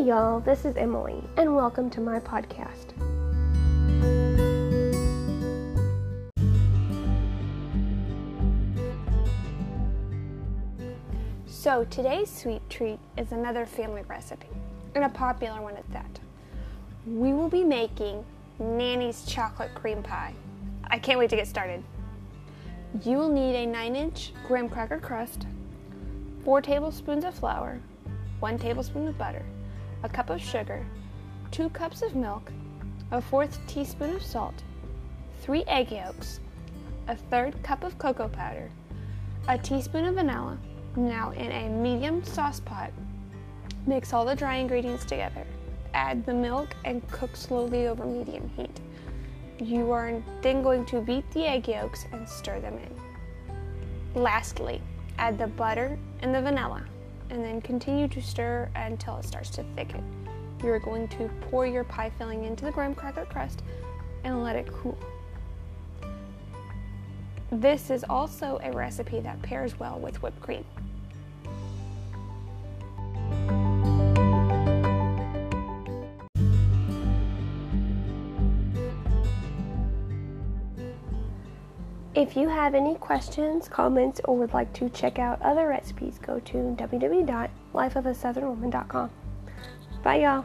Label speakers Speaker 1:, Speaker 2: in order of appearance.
Speaker 1: Hey, y'all, this is Emily, and welcome to my podcast. So, today's sweet treat is another family recipe, and a popular one at that. We will be making Nannie's chocolate cream pie. I can't wait to get started. You will need a 9 inch graham cracker crust, 4 tablespoons of flour, 1 tablespoon of butter, a cup of sugar, 2 cups of milk, a fourth teaspoon of salt, 3 egg yolks, a third cup of cocoa powder, a teaspoon of vanilla. Now, in a medium saucepot, mix all the dry ingredients together. Add the milk and cook slowly over medium heat. You are then going to beat the egg yolks and stir them in. Lastly, add the butter and the vanilla and then continue to stir until it starts to thicken. You're going to pour your pie filling into the graham cracker crust and let it cool. This is also a recipe that pairs well with whipped cream. If you have any questions, comments, or would like to check out other recipes, go to www.lifeofasouthernwoman.com. Bye, y'all.